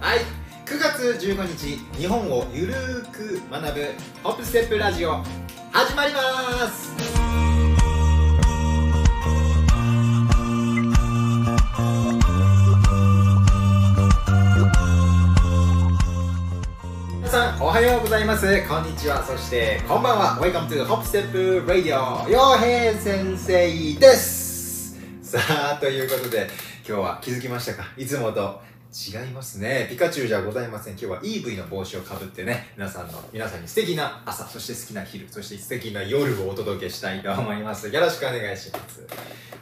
はい。9月15日日本をゆるーく学ぶホップステップラジオ始まります。皆さんおはようございます。こんにちは。そしてこんばんは。Welcome to Hop Step Radio 陽平先生です。さあということで今日は気づきましたか？いつもと違いますねピカチュウじゃございません今日は EV の帽子をかぶってね皆さんの皆さんに素敵な朝そして好きな昼そして素敵な夜をお届けしたいと思いますよろしくお願いします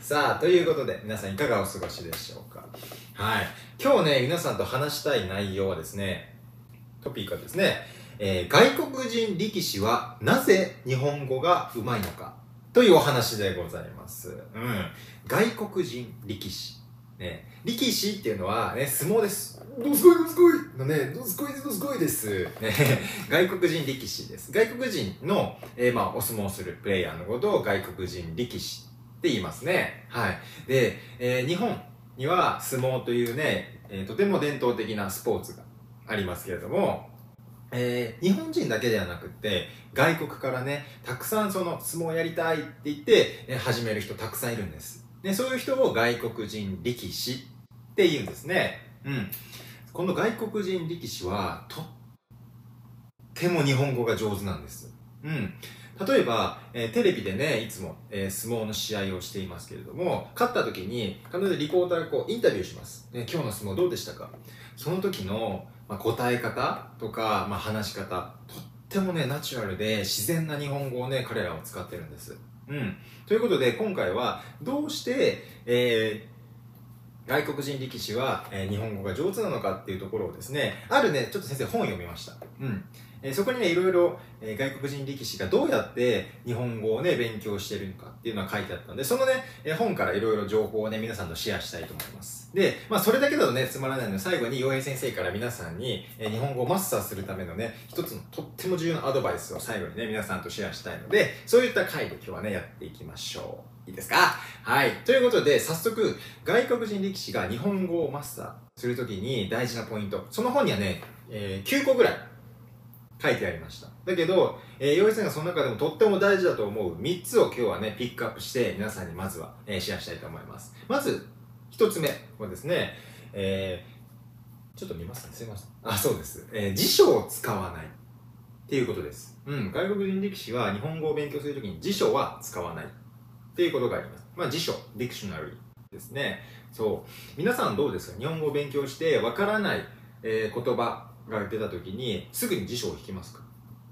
さあということで皆さんいかがお過ごしでしょうかはい今日ね皆さんと話したい内容はですねトピックはですね、えー外国人力士はなぜ日本語がうまいのかというお話でございます。うん。外国人力士。ね、力士っていうのはね、相撲です。どすこいどすこいのね、どすこいどすこいです。ね、外国人力士です。外国人の、えーまあ、お相撲するプレイヤーのことを外国人力士って言いますね。はい。で、えー日本には相撲というね、えーとても伝統的なスポーツがありますけれども、えー日本人だけではなくて外国からねたくさんその相撲やりたいって言って、え始める人たくさんいるんですでそういう人を外国人力士って言うんですね。うん。この外国人力士はとっても日本語が上手なんです。うん。例えば、えーテレビでねいつも、えー相撲の試合をしていますけれども勝った時に必ずリポーターがこうインタビューします、ね、今日の相撲どうでしたか？その時の、まあ、答え方とか、まあ、話し方とってもねナチュラルで自然な日本語をね彼らは使ってるんです。うん、ということで今回はどうして、えー外国人力士は、えー日本語が上手なのかっていうところをですねあるねちょっと先生本読みました。うんえそこにねいろいろ、え外国人力士がどうやって日本語をね勉強してるのかっていうのが書いてあったのでそのね、え本からいろいろ情報をね皆さんとシェアしたいと思います。でまあそれだけだとねつまらないので最後に洋平先生から皆さんに、え日本語をマスターするためのね一つのとっても重要なアドバイスを最後にね皆さんとシェアしたいのでそういった回で今日はねやっていきましょう。いいですか？はい。ということで早速外国人力士が日本語をマスターするときに大事なポイント。その本にはね、えー9個ぐらい書いてありました。だけど、えー、洋平さんがその中でもとっても大事だと思う3つを今日はねピックアップして皆さんにまずは、えーシェアしたいと思います。まず1つ目はですね、えーちょっと見ますね。すいません。あそうです、えー辞書を使わないっていうことです。うん。外国人力士は日本語を勉強するときに辞書は使わない。っていうことがあります。まあ辞書ディクショナリーですね。そう。皆さんどうですか？日本語を勉強してわからない、えー言葉が出た時にすぐに辞書を引きますか？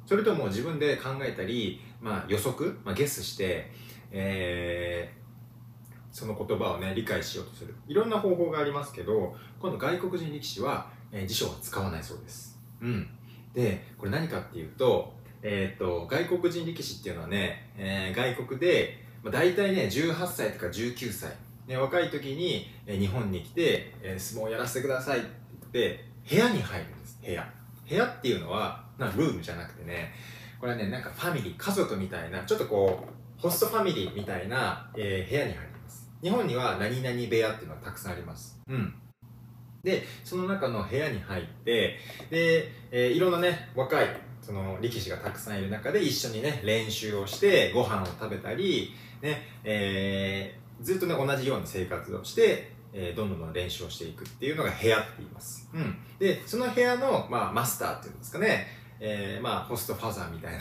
それとも自分で考えたり、まあ、予測、まあ、ゲスして、えーその言葉をね理解しようとする。いろんな方法がありますけど今度外国人力士は、えー辞書は使わないそうです。うん。でこれ何かっていうと,、えー、と外国人力士っていうのはね、えー外国で、まあ、大体ね18歳とか19歳、ね、若い時に、えー日本に来て、えー相撲をやらせてくださいって言って部屋に入るんで部屋。部屋っていうのはなルームじゃなくてねこれはねなんかファミリー家族みたいなちょっとこうホストファミリーみたいな、えー部屋に入ります。日本には何々部屋っていうのがたくさんあります。うん。でその中の部屋に入ってで、えーいろんなね若いその力士がたくさんいる中で一緒にね練習をしてご飯を食べたり、ねえーずっとね同じような生活をして、えーどんどん練習をしていくっていうのが部屋って言います、うん、でその部屋の、まあ、マスターっていうんですかね、えーまあ、ホストファザーみたいな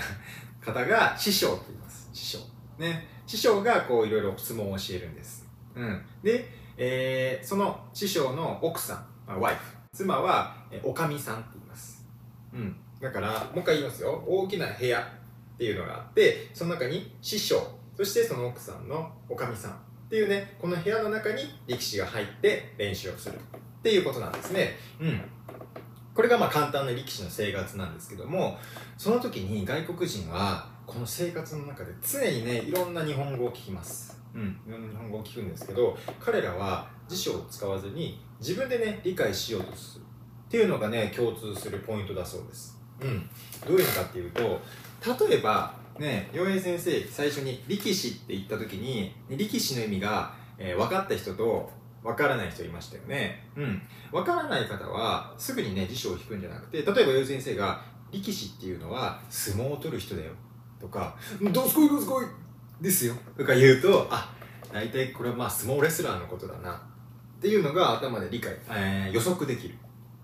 方が師匠って言います。師匠。ね。師匠がこういろいろ相撲を教えるんです、うん、で、えーその師匠の奥さん、まあ、ワイフ妻は、えーおかみさんって言います、うん、だからもう一回言いますよ。大きな部屋っていうのがあってその中に師匠。そしてその奥さんのおかみさん。っていうねこの部屋の中に力士が入って練習をするっていうことなんですね。うん。これがまあ簡単な力士の生活なんですけどもその時に外国人はこの生活の中で常にねいろんな日本語を聞きます。うん。いろんな日本語を聞くんですけど彼らは辞書を使わずに自分でね理解しようとするっていうのがね共通するポイントだそうです。うん。どういうのかっていうと例えばね洋平先生最初に力士って言った時に力士の意味が、えー分かった人とわからない人いましたよね。うん。わからない方は、すぐにね、辞書を引くんじゃなくて、例えば、よい先生が、力士っていうのは、相撲を取る人だよ。とか、どすこいどすこいですよ。とか言うと、あ、大体これはまあ、相撲レスラーのことだな。っていうのが頭で理解、えー、予測できる。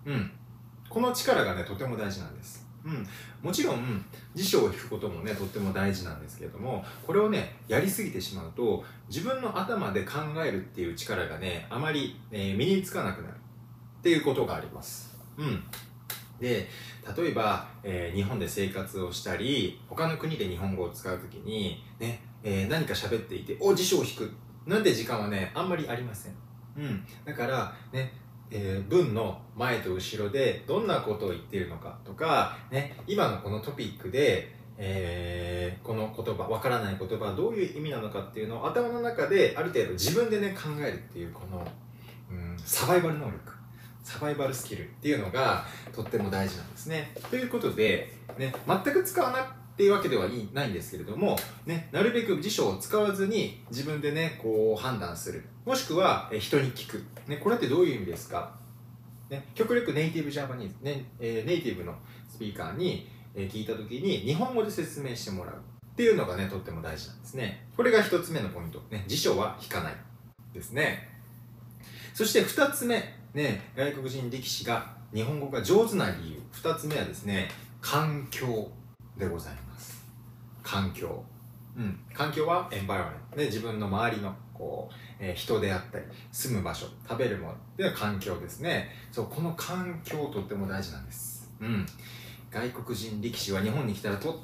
うん。この力がね、とても大事なんです。うん、もちろん辞書を引くこともねとっても大事なんですけれどもこれをねやりすぎてしまうと自分の頭で考えるっていう力がねあまり、えー、身につかなくなる。っていうことがあります。うん。で例えば、えー、日本で生活をしたり他の国で日本語を使う時にね、えー、何か喋っていてお辞書を引く。なんて時間はねあんまりありません。うん。だからねえー、文の前と後ろでどんなことを言っているのかとか、ね、今のこのトピックで、えー、この言葉、わからない言葉はどういう意味なのかっていうのを頭の中である程度自分でね考えるっていうこの、うん、サバイバル能力、サバイバルスキルっていうのがとっても大事なんですね。ということで、ね、全く使わなっていうわけではいないんですけれども、ね、なるべく辞書を使わずに自分でね、こう判断する。もしくは、え人に聞く。ね、これってどういう意味ですか？ね、極力ネイティブジャパニーズ、ねえー、ネイティブのスピーカーに、え、聞いた時に日本語で説明してもらうっていうのがね、とっても大事なんですね。これが一つ目のポイント。ね、辞書は引かない。ですね。そして二つ目、ね、外国人力士が日本語が上手な理由。二つ目はですね、環境でございます。環境。うん。環境はエンバイロメント。で、自分の周りの、こう、えー、人であったり、住む場所、食べるものでは環境ですね。そう、この環境とっても大事なんです。うん。外国人力士は日本に来たらとっ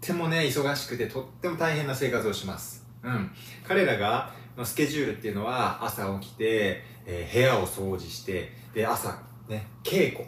てもね、忙しくてとっても大変な生活をします。うん。彼らが、のスケジュールっていうのは朝起きて、えー、部屋を掃除して、で、朝、ね、稽古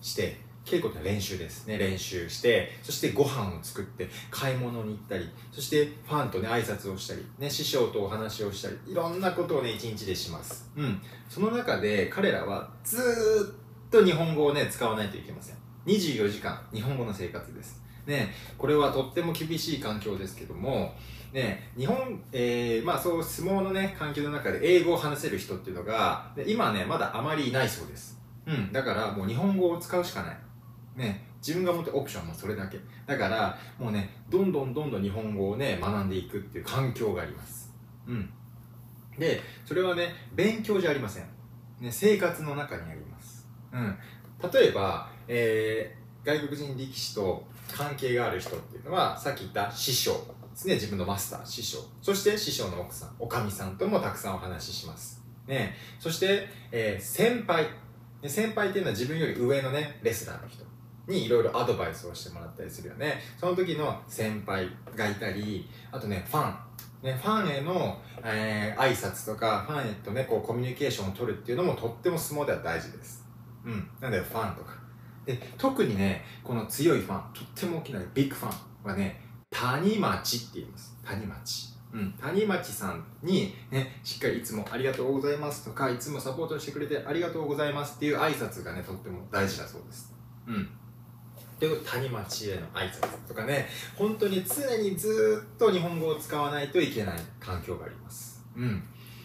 して、稽古って練習ですね。練習してそしてご飯を作って買い物に行ったりそしてファンとね挨拶をしたりね師匠とお話をしたりいろんなことをね一日でします。うん。その中で彼らはずっと日本語をね使わないといけません。24時間日本語の生活です。ねこれはとっても厳しい環境ですけどもね、日本、えー、まあそう相撲のね環境の中で英語を話せる人っていうのが今ねまだあまりいないそうです。うん。だからもう日本語を使うしかない。ね、自分が持ってるオプションもそれだけ。だから、もうね、どんどんどんどん日本語をね、学んでいくっていう環境があります。うん。で、それはね、勉強じゃありません。ね、生活の中にあります。うん。例えば、えー、外国人力士と関係がある人っていうのは、さっき言った師匠ですね、自分のマスター、師匠。そして師匠の奥さん、おかみさんともたくさんお話しします。ね。そして、えー、先輩。先輩っていうのは自分より上のね、レスラーの人。にいろいろアドバイスをしてもらったりするよねその時の先輩がいたりあとねファンね、ファンへの、えー、挨拶とか、ファンへとね、こう、コミュニケーションを取るっていうのもとっても相撲では大事です。うん。なんで、ファンとか。で、特にね、この強いファン、とっても大きなビッグファンはね、谷町って言います。谷町。うん。谷町さんにね、しっかりいつもありがとうございますとか、いつもサポートしてくれてありがとうございますっていう挨拶がね、とっても大事だそうです。うん。で谷町への挨拶とかね。本当に常にずっと日本語を使わないといけない環境があります。うん。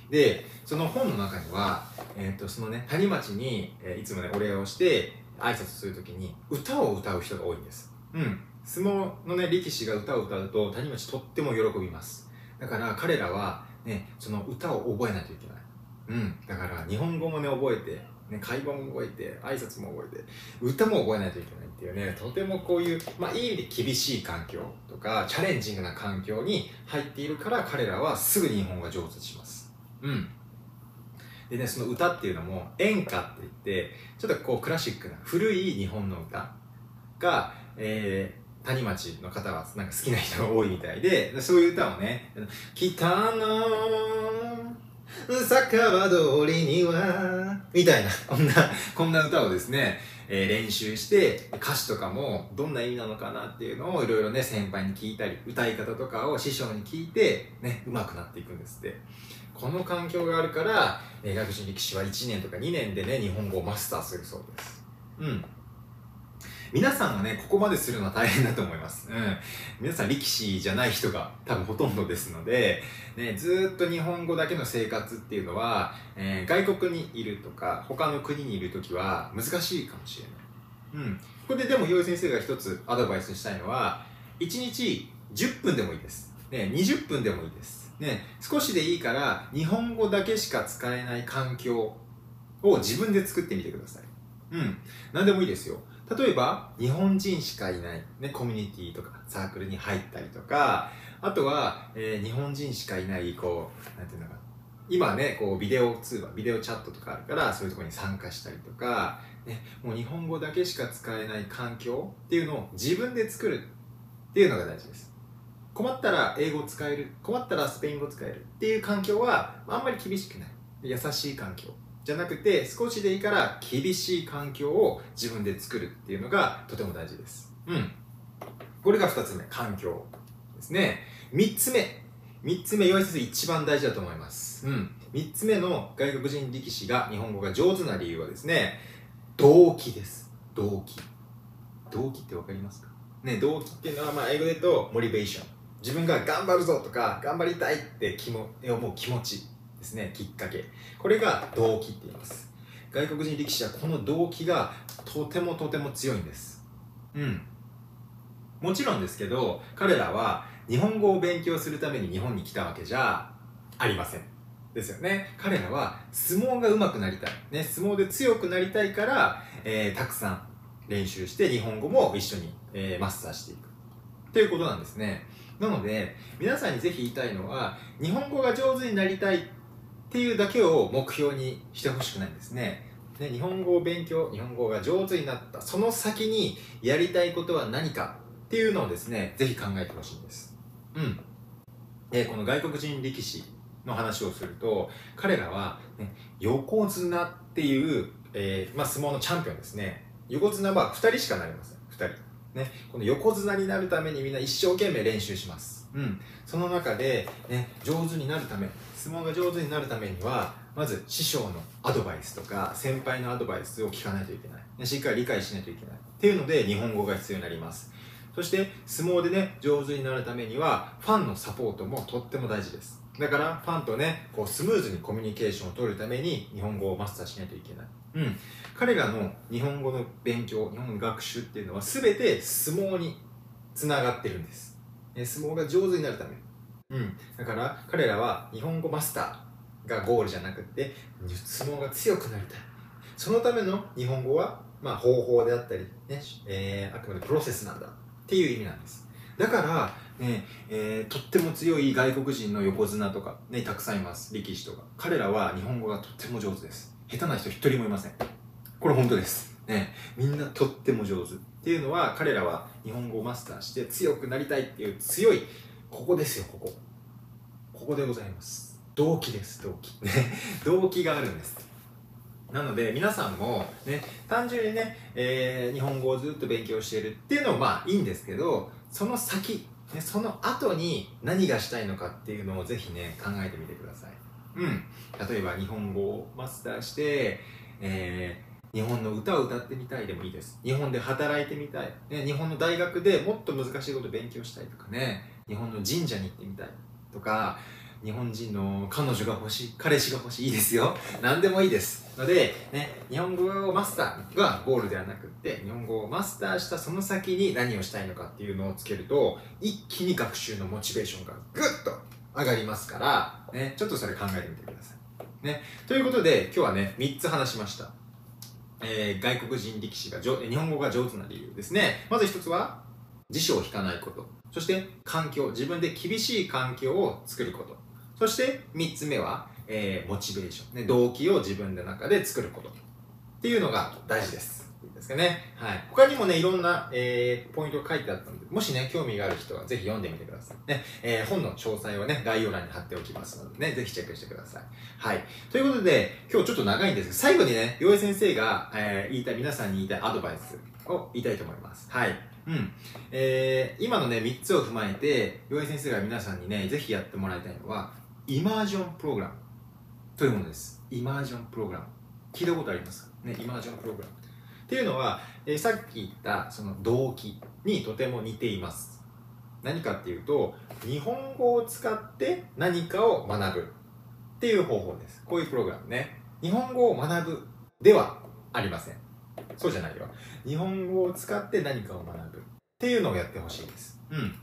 でその本の中には、えーと、そのね谷町に、えー、いつもねお礼をして挨拶するときに歌を歌う人が多いんです。うん。相撲のね力士が歌を歌うと谷町とっても喜びます。だから彼らはねその歌を覚えないといけない。うん。だから日本語もね覚えてね、会話も覚えて挨拶も覚えて歌も覚えないといけないっていうねとてもこういう、まあ、いい意味で厳しい環境とかチャレンジングな環境に入っているから彼らはすぐに日本語が上手します。うん。でねその歌っていうのも演歌って言ってちょっとこうクラシックな古い日本の歌が、えー、谷町の方はなんか好きな人が多いみたいでそういう歌をね「北の酒場通りには、みたいな、こんな、こんな歌をですね、えー、練習して、歌詞とかもどんな意味なのかなっていうのをいろいろね、先輩に聞いたり、歌い方とかを師匠に聞いて、ね、上手くなっていくんですって。この環境があるから、えー、学習力士は1年とか2年でね、日本語をマスターするそうです。うん。皆さんはね、ここまでするのは大変だと思います。うん。皆さん力士じゃない人が多分ほとんどですので、ね、ずっと日本語だけの生活っていうのは、えー、外国にいるとか、他の国にいるときは難しいかもしれない。うん。これででも、洋井先生が一つアドバイスしたいのは、1日10分でもいいです。ね、20分でもいいです。ね、少しでいいから日本語だけしか使えない環境を自分で作ってみてください。うん。何でもいいですよ。例えば、日本人しかいない、ね、コミュニティとかサークルに入ったりとか、あとは、えー、日本人しかいない、こう、なんていうのか今ね、こう、ビデオ通話、ビデオチャットとかあるから、そういうところに参加したりとか、ね、もう日本語だけしか使えない環境っていうのを自分で作るっていうのが大事です。困ったら英語使える、困ったらスペイン語使えるっていう環境は、あんまり厳しくない。優しい環境。じゃなくて少しでいいから厳しい環境を自分で作るっていうのがとても大事です。うん。これが2つ目、環境ですね。3つ目。3つ目、4つ一番大事だと思います。うん。3つ目の外国人力士が日本語が上手な理由はですね、動機です。動機。動機ってわかりますか？ね、動機っていうのは、まあ、英語で言うと、モリベーション。自分が頑張るぞとか、頑張りたいって気も思う気持ち。ですねきっかけ。これが動機って言います。外国人力士はこの動機がとてもとても強いんです。うん。もちろんですけど彼らは日本語を勉強するために日本に来たわけじゃありません。ですよね。彼らは相撲が上手くなりたい、ね、相撲で強くなりたいから、えー、たくさん練習して日本語も一緒に、えー、マスターしていく。ということなんですね。なので皆さんにぜひ言いたいのは日本語が上手になりたいっっていうだけを目標にしてほしくないんですね。で日本語を勉強日本語が上手になった。その先にやりたいことは何かっていうのをですねぜひ考えてほしいんです。うん。でこの外国人力士の話をすると彼らは、ね、横綱っていう、えーまあ、相撲のチャンピオンですね。横綱は2人しかなりません。2人。ね、この横綱になるためにみんな一生懸命練習します、うん、その中で、ね、上手になるため。相撲が上手になるためにはまず師匠のアドバイスとか先輩のアドバイスを聞かないといけない。しっかり理解しないといけない。っていうので日本語が必要になります。そして相撲でね上手になるためにはファンのサポートもとっても大事です。だからファンとねこうスムーズにコミュニケーションを取るために日本語をマスターしないといけない。うん。彼らの日本語の勉強日本学習っていうのは全て相撲につながってるんです。相撲が上手になるためうん、だから彼らは日本語マスターがゴールじゃなくて相撲が強くなりたい。そのための日本語は、まあ、方法であったり、ねえー、あくまでプロセスなんだっていう意味なんです。だから、ねえー、とっても強い外国人の横綱とか、ね、たくさんいます。力士とか。彼らは日本語がとっても上手です。下手な人一人もいません。これ本当です。ね、みんなとっても上手。っていうのは彼らは日本語をマスターして強くなりたいっていう強いここですよここ。ここでございます。動機です動機。ね動機があるんです。なので皆さんもね単純にね、えー、日本語をずっと勉強しているっていうのもまあいいんですけどその先、ね、その後に何がしたいのかっていうのをぜひね考えてみてください。うん。例えば日本語をマスターして、えー日本の歌を歌ってみたいでもいいです。日本で働いてみたい、ね、日本の大学でもっと難しいこと勉強したいとかね。日本の神社に行ってみたいとか日本人の彼女が欲しい彼氏が欲しいいいですよ。何でもいいです。ので、ね、日本語をマスターがゴールではなくって日本語をマスターしたその先に何をしたいのかっていうのをつけると一気に学習のモチベーションがぐっと上がりますから、ね、ちょっとそれ考えてみてください、ね、ということで今日はね3つ話しました。えー、外国人力士が日本語が上手な理由ですね。まず一つは、辞書を引かないこと。そして、環境。自分で厳しい環境を作ること。そして、三つ目は、えー、モチベーション、ね。動機を自分の中で作ること。っていうのが大事です。いいですかね？はい。他にもね、いろんな、えー、ポイントが書いてあったので、もしね、興味がある人はぜひ読んでみてください。ね、えー、本の詳細はね、概要欄に貼っておきますのでね、ぜひチェックしてください。はい。ということで、今日ちょっと長いんですけど、最後にね、洋江先生が、えー、言いたい、皆さんに言いたいアドバイスを言いたいと思います。はい。うん。えー、今のね、3つを踏まえて、洋江先生が皆さんにね、ぜひやってもらいたいのは、イマージョンプログラムというものです。イマージョンプログラム。聞いたことありますか？ね、イマージョンプログラム。っていうのは、えー、さっき言ったその動機にとても似ています何かっていうと日本語を使って何かを学ぶっていう方法ですこういうプログラムね日本語を学ぶではありませんそうじゃないよ日本語を使って何かを学ぶっていうのをやってほしいですうん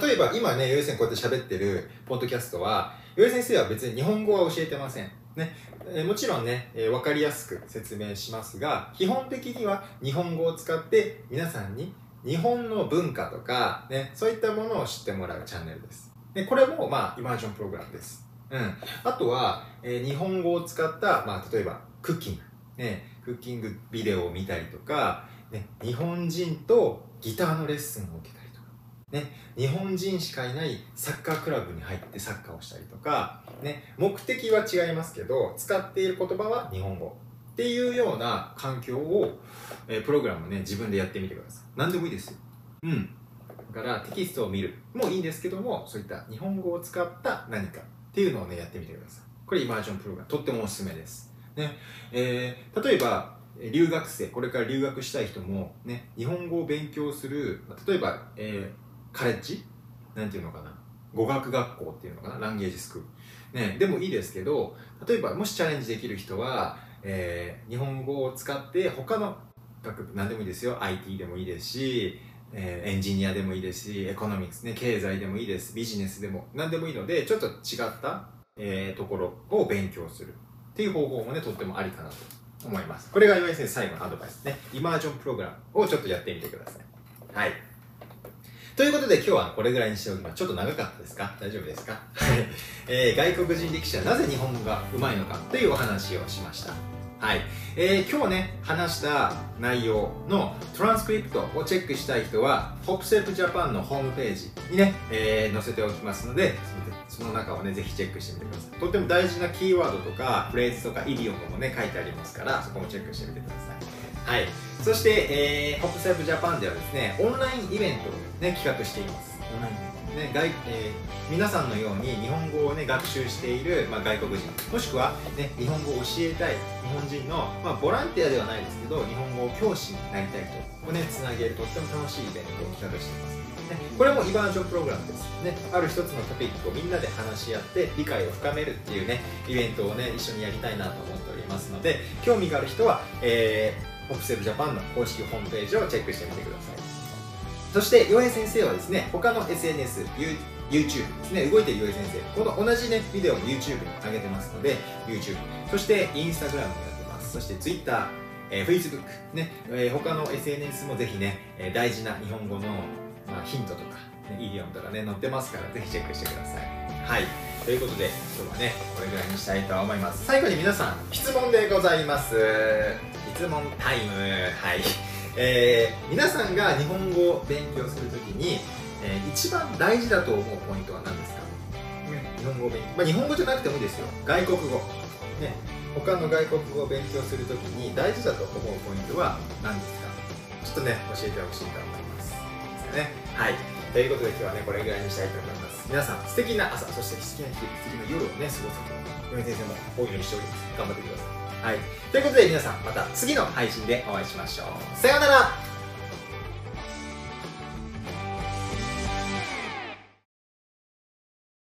例えば今ね、よい先生こうやって喋ってるポッドキャストは、よい先生は別に日本語は教えてません。ね、えもちろんね、えー、分かりやすく説明しますが、基本的には日本語を使って皆さんに日本の文化とか、ね、そういったものを知ってもらうチャンネルです。でこれも、まあ、イマージョンプログラムです。うん。あとは、えー、日本語を使った、まあ、例えば、クッキング。ね、クッキングビデオを見たりとか、ね、日本人とギターのレッスンを受けたりとかね、日本人しかいないサッカークラブに入ってサッカーをしたりとか、ね、目的は違いますけど使っている言葉は日本語っていうような環境を、えー、プログラムね自分でやってみてください。何でもいいですよ。うん。だからテキストを見る。もいいんですけどもそういった日本語を使った何かっていうのをねやってみてください。これイマージョンプログラム。とってもおすすめです。ねえー、例えば留学生これから留学したい人もね日本語を勉強する例えば、えーカレッジなんていうのかな？語学学校っていうのかな？ランゲージスクール。ね、でもいいですけど、例えばもしチャレンジできる人は、えー、日本語を使って他の学部、何でもいいですよ。IT でもいいですし、えー、エンジニアでもいいですし、エコノミクスね、経済でもいいです。ビジネスでも何でもいいので、ちょっと違った、えー、ところを勉強するっていう方法もね、とってもありかなと思います。これが岩井先生最後のアドバイスね。イマージョンプログラムをちょっとやってみてください。はい。ということで今日はこれぐらいにしておきます。ちょっと長かったですか？大丈夫ですか？はい、えー。外国人力士はなぜ日本語が上手いのかというお話をしました。はい。えー、今日ね、話した内容のトランスクリプトをチェックしたい人は、ホップセープジャパンのホームページにね、えー、載せておきますので、その中をね、ぜひチェックしてみてください。とっても大事なキーワードとか、フレーズとか、イディオムもね、書いてありますから、そこもチェックしてみてください。はい。そして、えー、ホップセープジャパンではですね、オンラインイベントをね、企画しています。オンラインね外えー、皆さんのように日本語を、ね、学習している、まあ、外国人もしくは、ね、日本語を教えたい日本人の、まあ、ボランティアではないですけど日本語教師になりたい人を、ね、つなげるとっても楽しいイベントを企画していますね、これもイバージョンプログラムです、ね、ある一つのトピックをみんなで話し合って理解を深めるっていうねイベントをね一緒にやりたいなと思っておりますので興味がある人は、えー、オプセルジャパンの公式ホームページをチェックしてみてください。そして洋平先生はですね他の SNS YouTube ですね。動いてる洋平先生。この同じねビデオも YouTube に上げてますので YouTube そして Instagram もやってます。そして Twitter えー、Facebook ね、えー、他の SNS もぜひね、えー、大事な日本語の、まあ、ヒントとか、ね、イディオムとかね載ってますからぜひチェックしてください。はい。ということで今日はねこれぐらいにしたいと思います。最後に皆さん質問でございます。質問タイム。はい。えー、皆さんが日本語を勉強するときに、えー、一番大事だと思うポイントは何ですか、ね、日本語を勉強、まあ、日本語じゃなくてもいいですよ。外国語、ね、他の外国語を勉強するときに大事だと思うポイントは何ですか？ちょっとね教えてほしいと思いますね。はい。ということで今日はねこれぐらいにしたいと思います。皆さん素敵な朝そして素敵な日素敵な夜をね過ごすと嫁先生もこういうふうにしております頑張ってください。はい。ということで皆さん、また次の配信でお会いしましょう。さようなら